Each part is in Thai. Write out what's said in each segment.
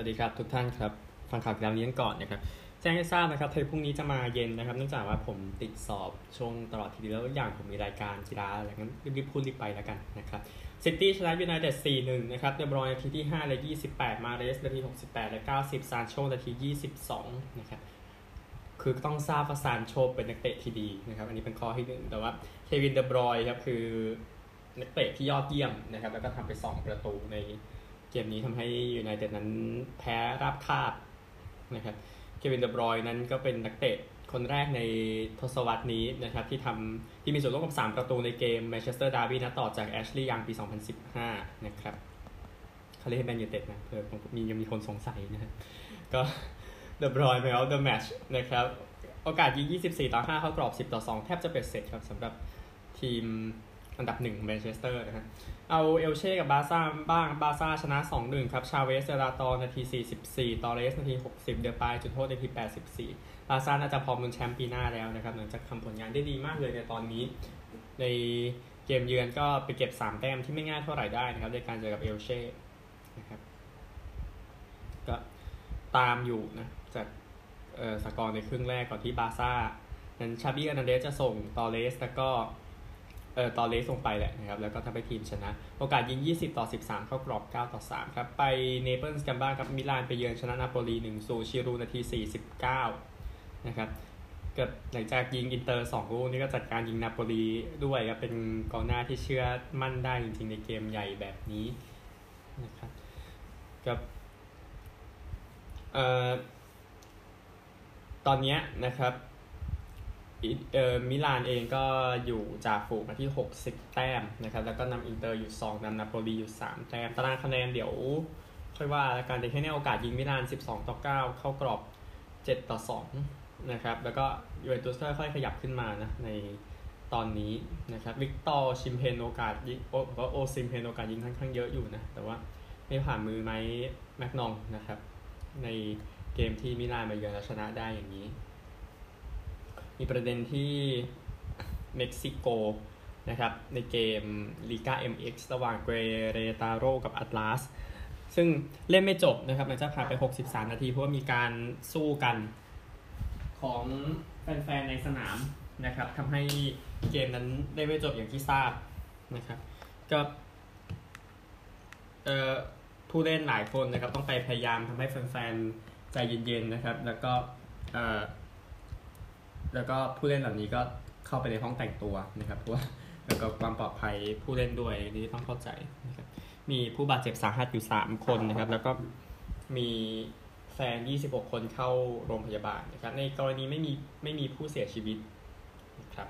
สวัสดีครับทุกท่านครับฟังข่าวกีฬานี้กันก่อนนะครับแจ้งให้ทราบนะครับเทปพรุ่งนี้จะมาเย็นนะครับเนื่องจากว่าผมติดสอบช่วงตลอดทีเดียวแล้วอย่างผมมีรายการกีฬาอะไรงั้นรีบพูดรีบไปแล้วกันนะครับซิตี้ชนะยูไนเต็ด4-1 นะครับเดบรอยนาทีที่ 5 และ 28 มาเรสนาที 68 และ 90 ซานโชนาที 22 นะครับคือต้องทราบว่าซานโชเป็นนักเตะที่ดีนะครับอันนี้เป็นข้อที่หนึ่งแต่ว่าเควินเดบรอยครับคือนักเตะที่ยอดเยี่ยมนะครับแล้วก็ทำไป 2 ประตูใน เกมนี้ทำให้ยูไนเต็ดนั้นแพ้ราบคาบนะครับเควินเดบรอยนั้นก็เป็นนักเตะคนแรกในทศวรรษนี้นะครับที่ทำที่มีส่วนร่วมกับ 3 ประตูในเกมแมนเชสเตอร์ดาร์บี้นะต่อจากแอชลีย์ยังปี 2015 นะครับเขาเรียกแมนยูเต็ดนะเพื่อมียังมีคนสงสัยนะก็เดบรอยไปแล้ว the match นะครับโอกาสยิง 24 ต่อ 5 เข้ากรอบ 10 ต่อ 2 แทบจะเป็นเสร็จครับสำหรับทีม อันดับหนึ่งแมนเชสเตอร์นะฮะเอาเอลเช่กับบาซ่าบ้างบาซ่าชนะ 2-1 ครับ ชาเวสเซราตอนนาที 44 ตอเรสนาที 60 เดอปายจุดโทษนาที 84 บาซ่าน่าจะพร้อมลุ้นแชมป์ปีหน้าแล้วนะครับหลังจากทำผลงานได้ดีมากเลยในตอนนี้ ในเกมเยือนก็ไปเก็บ 3 แต้มที่ไม่ง่ายเท่าไหร่ได้นะครับในการเจอกับเอลเช่นะครับก็ตามอยู่นะจากสกอร์ในครึ่งแรกก่อนที่บาซ่านั้นชาบี้เอร์นันเดซจะส่งตอเรสแล้วก็ เอ่อตอร์เรสลงไปแหละนะครับแล้วก็ทำให้ทีมชนะ โอกาสยิง 20 ต่อ 13 เข้ากรอบ 9 ต่อ 3 ครับ ไปเนเปิลส์กันบ้างครับ มิลานไปเยือนชนะนาโปลี1ศูนย์ชิรูนาที 49 นะครับ เกิดหลังจากยิงอินเตอร์ 2 ลูกนี่ก็จัดการยิงนาโปลีด้วยครับ เป็นกองหน้าที่เชื่อมั่นได้จริงๆ ในเกมใหญ่แบบนี้นะครับกับเอ่อตอนนี้นะครับ มิลานเองก็อยู่จ่าฝูงมาที่ 60 แต้มนะครับ แล้วก็นำอินเตอร์อยู่ 2นำนาโปลีอยู่ 3 แต้ม ตารางคะแนนเดี๋ยวค่อยว่าแล้วกันแต่แค่ในโอกาสยิงมิลาน 12 ต่อ 9 เข้ากรอบ 7 ต่อ 2 นะครับ แล้วก็ยูเวนตุสค่อยๆขยับขึ้นมานะในตอนนี้นะครับ วิกตอร์ชิมเพนโอกาสยิงโอ้ก็โอซิมเพนโอกาสยิงค่อนข้างเยอะอยู่นะ แต่ว่าไม่ผ่านมือไหมแม็กนองนะครับ ในเกมที่มิลานมาเยือนชนะได้อย่างนี้ มีประเด็นที่เม็กซิโกนะครับในเกมลีกา MX ระหว่างเกรเรตาโรกับอัตลาสซึ่งเล่นไม่จบนะครับหลังจากผ่านไป 63 นาที เพราะว่ามีการสู้กันของแฟนๆในสนามนะครับทำให้เกมนั้นได้ไม่จบอย่างที่ทราบนะครับก็เอ่อผู้เล่นหลายคนนะครับต้องไปพยายามทำให้แฟนๆ ใจเย็นๆนะครับ แล้วก็เอ่อ แล้วก็ผู้เล่นเหล่านี้ก็เข้าไปในห้องแต่งตัวนะครับเพราะว่าแล้วก็ความปลอดภัยผู้เล่นด้วยนี่ต้องเข้าใจนะครับมีผู้บาดเจ็บสาหัสอยู่ 3 คนนะครับ แล้วก็มีแฟน 26 คนเข้าโรงพยาบาลนะครับ ในกรณีไม่มีไม่มีผู้เสียชีวิตนะครับ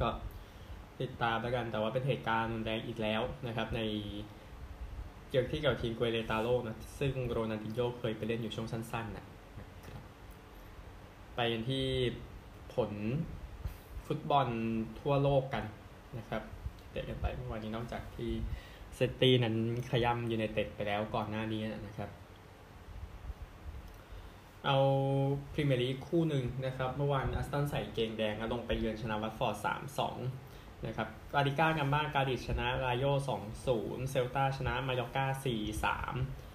ก็ติดตามแล้วกันแต่ว่าเป็นเหตุการณ์รุนแรงอีกแล้วนะครับ ในเกี่ยวที่เกี่ยวทีมเกเรตาโรนะซึ่งโรนัลดินโยเคยไปเล่นอยู่ช่วงสั้นๆนะนะครับ ไปที่ผลฟุตบอลทั่วโลกกันนะครับเตะกันไปเมื่อวานนี้นอกจากที่ซิตี้นั้นขย้ำยูไนเต็ดไปแล้วก่อนหน้านี้นะครับ เอาพรีเมียร์ลีกคู่หนึ่งนะครับ เมื่อวานอัสตันใส่เกงแดงแล้วลงไปเยือนชนะวัตฟอร์ด3-2นะครับกาดิก้ากันบ้างกาดิชนะรายโย2-0เซลตาชนะมายอก้า4-3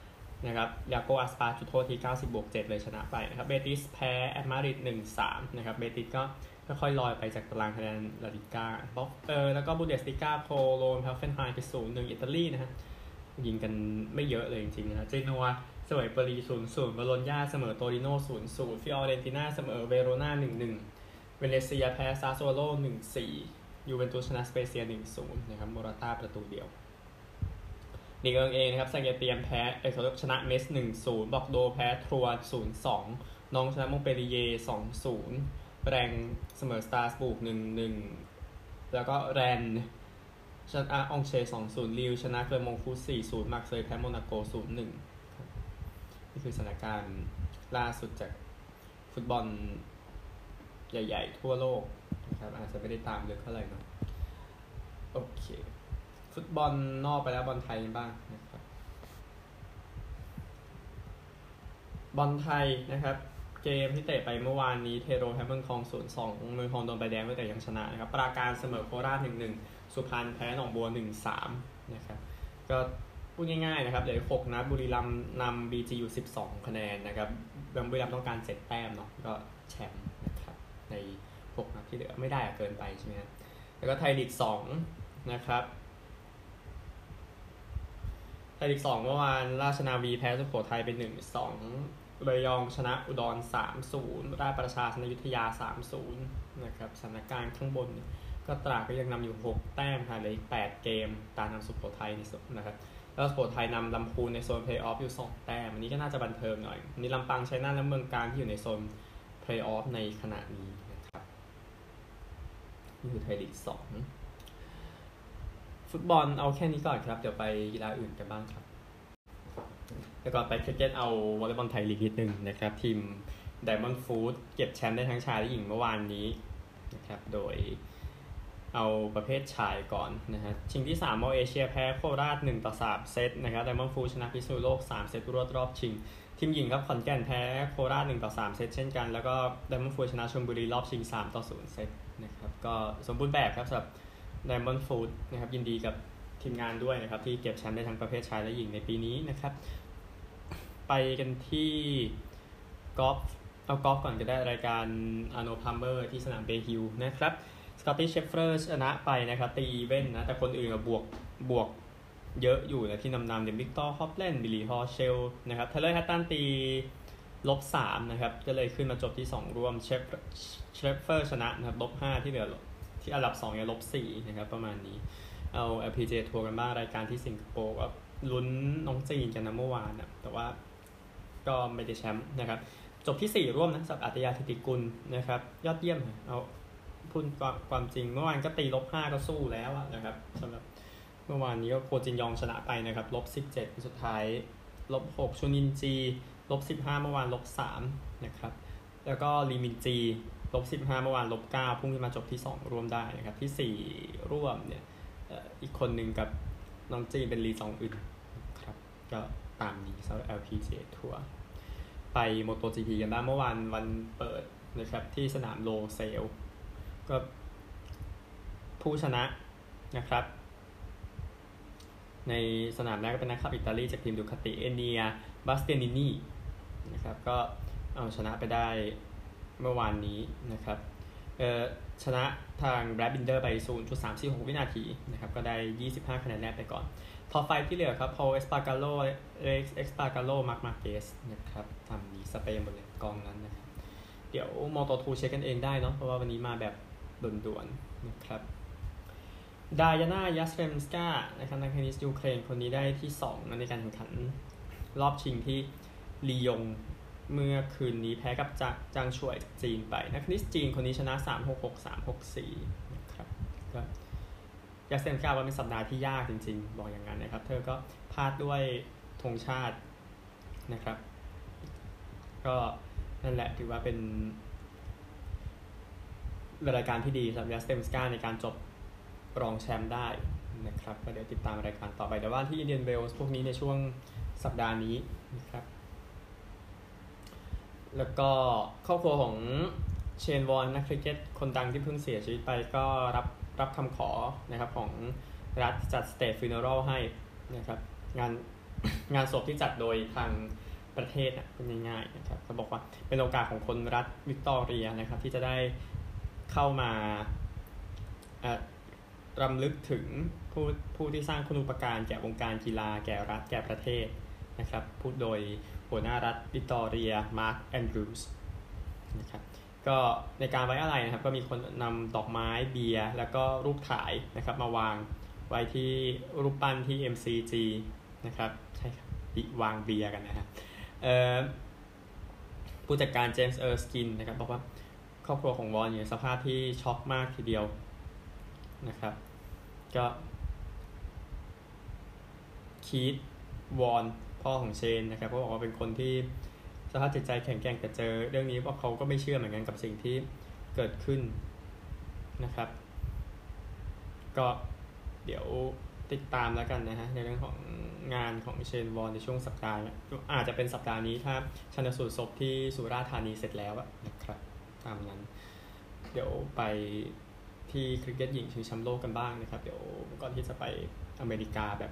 นะครับยาโกอาสปาจุดโทษที่ 90บวก7เลยชนะไปนะครับเบติสแพ้แอตมาริด1-3นะครับเบติสก็ค่อยๆลอยไปจากตารางคะแนนลาลิก้าบ็อกเออแล้วก็บูเดสติก้าโคโลนพาเฟนไฮไป0-1อิตาลีนะฮะยิงกันไม่เยอะเลยจริงๆนะเจนัวเสมอเปรีศูนย์ศูนย์โบโลญญาเสมอโตริโนศูนย์ศูนย์ฟิออเรนติน่าเสมอเวโรนาหนึ่งหนึ่งเวเนเซียแพ้ซาโซโลหนึ่งสี่ยูเวนตุสชนะสเปเซียหนึ่งศูนย์นะครับโมราต้าประตูเดียว ลีกเอิงเองนะครับซาเกตเตียมแพ้เอเขาชนะเมสหนึ่งศูนย์บอกโดแพ้ทรัวศูนย์สองน็องต์ชนะมงเปรีเยสองศูนย์แร็งส์เสมอสตราส์บูร์กหนึ่งหนึ่งแล้วก็แรนชนะองเชสองศูนย์ลิวชนะเคลมงคูสี่ศูนย์มาร์กเซยแพ้โมนาโกศูนย์หนึ่งนี่คือสถานการณ์ล่าสุดจากฟุตบอลใหญ่ ๆ ทั่วโลกนะครับอาจจะไม่ได้ตามลึกเท่าไหร่เนาะโอเค ฟุตบอลนอกไปแล้วบอลไทยบ้างนะครับบอลไทยนะครับเกมที่เตะไปเมื่อวานนี้เทโรแพ้เมืองทองศูนย์สองเมืองทองโดนใบแดงไว้แต่ยังชนะนะครับปราการเสมอโคราชหนึ่งหนึ่งสุพรรณแพ้หนองบัวหนึ่งสามนะครับก็พูดง่ายๆนะครับเหลือหกนะบุรีรัมย์นำบีจีอยู่สิบสองคะแนนนะครับบุรีรัมย์ต้องการเจ็ดแต้มเนาะก็แชมป์นะครับในหกนัดที่เหลือไม่ได้อะเกินไปใช่ไหมแล้วก็ไทยลีกสองนะครับ ไทยลีกสองเมื่อวานราชนาวีแพ้สุโขทัยเป็นหนึ่งสองระยองชนะอุดรสามศูนย์ราชประชาชนยุทธยาสามศูนย์นะครับสถานการณ์ข้างบนก็ตราดก็ยังนำอยู่6แต้มค่ะเหลืออีก8เกมตามนำสุโขทัยในสุดนะครับแล้วสุโขทัยนำลำพูนในโซนเพลย์ออฟอยู่2แต้มอันนี้ก็น่าจะบันเทิงหน่อยนี่ลำปางชัยนาทและเมืองกาญจน์ที่อยู่ในโซนเพลย์ออฟในขณะนี้นะครับนี่คือไทยลีก2 ฟุตบอลเอาแค่นี้ก่อนครับ เดี๋ยวไปกีฬาอื่นกันบ้างครับ แล้วก็ไปคริกเก็ตเอาวอลเลย์บอลไทยลีกนิดนึงนะครับ ทีมไดมอนด์ฟูดเก็บแชมป์ได้ทั้งชายและหญิงเมื่อวานนี้นะครับ โดยเอาประเภทชายก่อนนะฮะ ชิงที่3เอาเอเชียแพ้โคราช1ต่อ3เซตนะครับไดมอนด์ฟูดชนะพิษณุโลก 3 เซตรวดรอบชิง ทีมหญิงครับขอนแก่นแพ้โคราช1ต่อ3เซตเช่นกัน แล้วก็ไดมอนด์ฟูดชนะชลบุรีรอบชิง 3 ต่อ 0 เซตนะครับ ก็สมบูรณ์แบบครับสำหรับ ไดมอนฟูดนะครับยินดีกับทีมงานด้วยนะครับ ที่เก็บแชมป์ได้ทั้งประเภทชายและหญิงในปีนี้นะครับ ไปกันที่กอล์ฟเอากอล์ฟก่อนก็ได้รายการอาร์โนลด์พาลเมอร์ที่สนามเบย์ฮิลล์นะครับสกอตตี้เชฟเฟอร์ชนะไปนะครับ ตี even นะ แต่คนอื่นบวกบวกเยอะอยู่นะที่นำนำเนี่ยมีวิกตอร์ฮอฟแลนด์บิลลี่ฮอเชลนะครับไทเรลล์แฮตตันตีลบสามนะครับ ก็เลยขึ้นมาจบที่ 2ร่วมเชฟเชฟเฟอร์ชนะนะครับลบห้าที่เหลือ ที่อันดับ2เนี่ยลบสี่นะครับประมาณนี้เอา LPG ทัวร์กันบ้างรายการที่สิงคโปร์ก็ลุ้นน้องจีนกันนะเมื่อวานนะแต่ว่าก็ไม่ได้แชมป์นะครับ จบที่ 4 ร่วมนะสับอัตยาธิติกุลนะครับ ยอดเยี่ยมเอาพูดความจริงเมื่อวานก็ตีลบ5ก็สู้แล้วนะครับสำหรับเมื่อวานนี้ก็โคจินยองชนะไปนะครับลบ17 สุดท้ายลบ6ชูนินจีลบ15เมื่อวานลบ3นะครับแล้วก็ลีมินจี ลบ15เมื่อวานลบ9พุ่งขึ้นมาจบที่2ร่วมได้นะครับที่4ร่วมเนี่ยอีกคนหนึ่งกับน้องจีเป็นรีสองอื่นครับก็ตามนี้สำหรับ LPGA ทัวร์ไป MotoGP กันบ้างเมื่อวานวันเปิดนะครับที่สนามโลเซล ก็ผู้ชนะนะครับ ในสนามแรกก็เป็นนักขับอิตาลีจากทีมดูคาติเอเนียบาสเตนินีนะครับก็เอาชนะไปได้ เมื่อวานนี้นะครับชนะทางแบรดบินเดอร์ไป 0.346 วินาทีนะครับก็ได้ 25 คะแนนแรกไปก่อน top five ที่เหลือครับพอลเอสปาร์กาโรอเล็กซ์เอสปาร์กาโรมาร์กมาร์เกซนะครับทำดีสเปนหมดเลยกองนั้นนะครับเดี๋ยวมอโตทูเช็คกันเองได้เนาะเพราะว่าวันนี้มาแบบด่วนๆนะครับดายาน่ายาสเตรมสกานะครับนักเทนนิสยูเครนคนนี้ได้ที่2ในการแข่งขันรอบชิงที่ลียง เมื่อคืนนี้แพ้กับจางจางช่วยจีนไปนักนิสจีนคนนี้ชนะ 3 6 6 3 6 4นะครับก็ยาเซนกาว่าเป็นสัปดาห์ที่ยากจริง ๆ บอกอย่างนั้นนะครับ เธอก็พลาดด้วยธงชาตินะครับ ก็นั่นแหละถือว่าเป็นรายการที่ดีสำหรับยาสเตมสกาในการจบรองแชมป์ได้นะครับก็เดี๋ยวติดตามรายการต่อไปแต่ว่าที่อินเดียนเวลส์พวกนี้ในช่วงสัปดาห์นี้นะครับ แล้วก็ครอบครัวของเชนวอนนักคริกเก็ตคนดังที่เพิ่งเสียชีวิตไปก็รับรับคำขอนะครับของรัฐจัด state funeral ให้นะครับงานงานศพที่จัดโดยทางประเทศนะเป็นง่ายๆนะครับเขาบอกว่าเป็นโอกาสของคนรัฐวิกตอเรียนะครับที่จะได้เข้ามารำลึกถึงผู้ผู้ที่สร้างคุณูปการแก่วงการกีฬาแก่รัฐแก่ประเทศนะครับพูดโดย หัวหน้ารัฐวิกตอเรีย มาร์คแอนดรูส์นะครับก็ในการไว้อะไรนะครับ ก็มีคนนำดอกไม้เบียร์แล้วก็รูปถ่ายนะครับมาวางไว้ที่รูปปั้นที่ MCG นะครับใช่ครับวางเบียร์กันนะฮะผู้จัดการเจมส์เออร์สกินนะครับบอกว่าครอบครัวของวอนอยู่ในสภาพที่ช็อกมากทีเดียวนะครับ ก็คีดวอน พ่อของเชนนะครับก็บอกว่าเป็นคนที่สภาพจิตใจแข็งแกร่งแต่เจอ เรื่องนี้เพราะเขาก็ไม่เชื่อเหมือนกันกับสิ่งที่เกิดขึ้นนะครับ ก็เดี๋ยวติดตามแล้วกันนะฮะในเรื่องของงานของเชนวอนในช่วงสัปดาห์อาจจะเป็นสัปดาห์นี้ถ้าชันสูตรศพที่สุราษฎร์ธานีเสร็จแล้วนะครับตามนั้น เดี๋ยวไปที่คริกเก็ตหญิงชิงแชมป์โลกกันบ้างนะครับ เดี๋ยวก่อนที่จะไปอเมริกาแบบ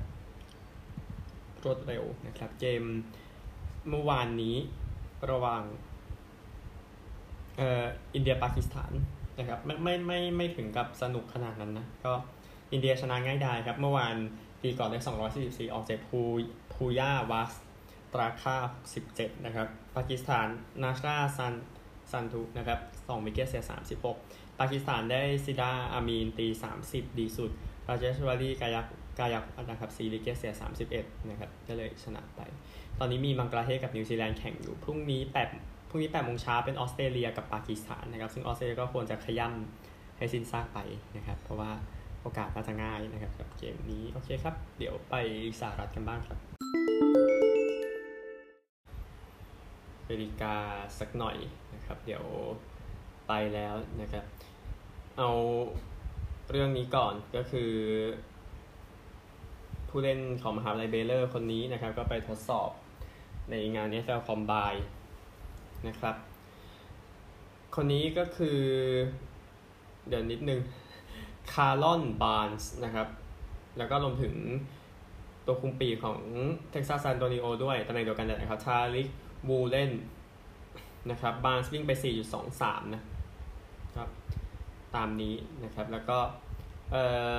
รวดเร็วนะครับ เกมเมื่อวานนี้ระหว่างเอ่ออินเดียปากีสถานนะครับไม่ไม่ไม่ไม่ถึงกับสนุกขนาดนั้นนะ ก็อินเดียชนะง่ายดายครับ เมื่อวานตีก่อนได้ 244 ออกเจ็พูพูย่าวัสตราค่า17นะครับ ปากีสถานนาชาซันซันทุนะครับ2วิกเกตเสีย 36 ปากีสถานได้ซิดาอามีนตี 30 ดีสุด ราเจชวารีกายัก กายักนะครับ4วิกเกตเสีย31 นะครับ ก็เลยชนะไป ตอนนี้มีบังกลาเทศกับนิวซีแลนด์แข่งอยู่ พรุ่งนี้8พรุ่งนี้8โมงเช้าเป็นออสเตรเลียกับปากีสถานนะครับ ซึ่งออสเตรเลียก็ควรจะขย่ำให้สิ้นซากไปนะครับ เพราะว่าโอกาสน่าจะง่ายนะครับกับเกมนี้ โอเคครับ เดี๋ยวไปสหรัฐกันบ้างครับอเมริกาสักหน่อยนะครับ เดี๋ยวไปแล้วนะครับ เอาเรื่องนี้ก่อนก็คือ ผู้เล่นของมหาวิทยาลัยเบเลอร์คนนี้นะครับ ก็ไปทดสอบในงาน NFL Combine นะครับ คนนี้ก็คือ เดี๋ยวนิดนึงคาร์ลอนบาร์นส์นะครับ แล้วก็รวมถึงตัวคุมปีกของเท็กซัสซานโตนิโอด้วยตำแหน่งเดียวกันนะครับทาริกวูเลนนะครับบาร์นส์วิ่งไป 4.23 นะครับ ตามนี้นะครับ แล้วก็เออ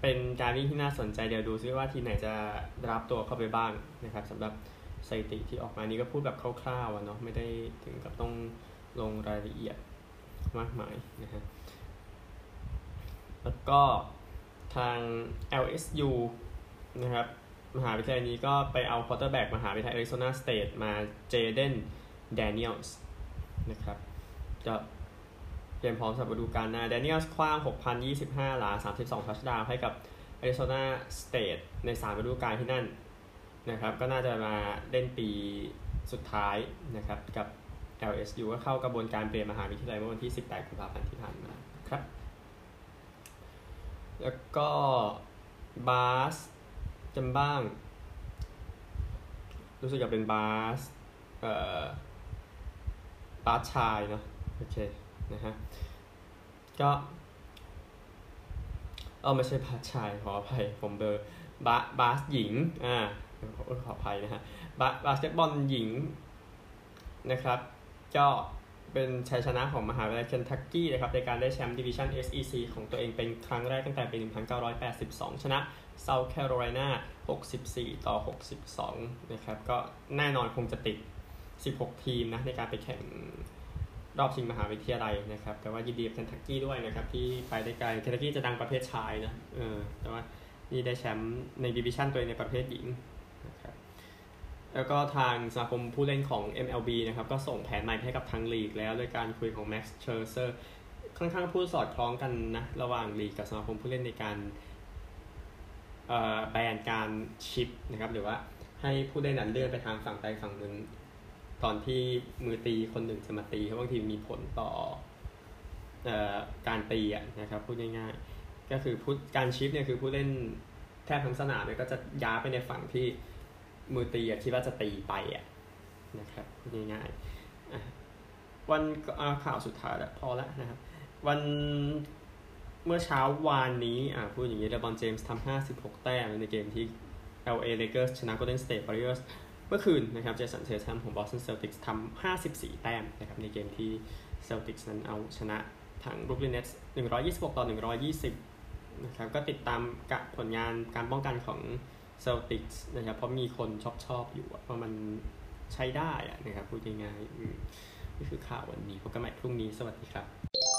เป็นการวิ่งที่น่าสนใจเดี๋ยวดูซิว่าทีมไหนจะรับตัวเข้าไปบ้างนะครับสำหรับสถิติที่ออกมานี้ก็พูดแบบคร่าวๆเนาะไม่ได้ถึงกับต้องลงรายละเอียดมากมายนะฮะแล้วก็ทาง LSU นะครับมหาวิทยาลัยนี้ก็ไปเอา quarterback มหาวิทยาลัยแอริโซนาสเตทมาเจเดนแดเนียลส์นะครับจะ เตรียมพร้อมสำหรับฤดูกาลหน้าแดเนียลขว้าง 6,025 หลา 32 touchdown ให้กับแอริโซนาสเตทใน 3 ฤดูกาลที่นั่นนะครับก็น่าจะมาเล่นปีสุดท้ายนะครับกับ LSU ก็เข้ากระบวนการเปลี่ยนมหาวิทยาลัยเมื่อวันที่ 18กุมภาพันธ์ที่ผ่านมาครับ แล้วก็บาสจำบ้าง รู้สึกจะเป็นบาสเอ่อบาสชายเนาะโอเค นะฮะ ก็เออไม่ใช่บาสชายขออภัยผมเบอร์บาบาสหญิงอ่าขออภัยนะฮะบาบาสเกตบอลหญิงนะครับก็เป็นชัยชนะของมหาวิทยาลัยเคนทักกี้นะครับในการได้แชมป์ดิวิชั่น SEC ของตัวเองเป็นครั้งแรกตั้งแต่ปี 1982 ชนะ South Carolina 64 ต่อ 62 นะครับ ก็แน่นอนคงจะติด 16 ทีมนะในการไปแข่ง รอบชิงมหาวิทยาลัยนะครับ แต่ว่ายินดีกับเคนทักกี้ด้วยนะครับ ที่ไปได้ไกลเคนทักกี้จะดังประเภทชายนะเออแต่ว่านี่ได้แชมป์ในดิวิชั่นตัวเองในประเภทหญิงนะครับแล้วก็ทางสมาคมผู้เล่นของ MLB นะครับ ก็ส่งแผนใหม่ให้กับทางลีกแล้วโดยการคุยของ Max Scherzer ค่อนข้างพูดสอดคล้องกันนะ ระหว่างลีกกับสมาคมผู้เล่นในการแบนการชิปนะครับ หรือว่าให้ผู้เล่นนั้นเลื่อนไปทางฝั่งใดฝั่งหนึ่ง ตอนที่มือตีคนหนึ่งจะมาตีเพราบางทีมีผลต่ออการตีนะครับพูดง่ายๆ ก็คือผู้การชิปเนี่ยคือผู้เล่นแทบทั้งสนามเนี่ยก็จะย้ายไปในฝั่งที่มือตีคิดว่าจะตีไปอะนะครับพูดง่ายๆวันข่าวสุดท้ายแล้วพอแล้วนะครับ วันเมื่อเช้าวานนี้อ่าพูดอย่างนี้เลบอนเจมส์ทำ56 แต้มในเกมที่ LA Lakers ชนะ Golden State Warriors เมื่อคืนนะครับเจสันเซทัมของ Boston Celtics ทำ54 แต้มนะครับในเกมที่ Celtics นั้นเอาชนะทาง Brooklyn Nets 126 ต่อ 120นะครับก็ติดตามกับผลงานการป้องกันของ Celtics นะครับเพราะมีคนชอบชอบอยู่เพราะมันใช้ได้นะครับพูดง่ายๆนี่คือข่าววันนี้พบกันใหม่พรุ่งนี้สวัสดีครับ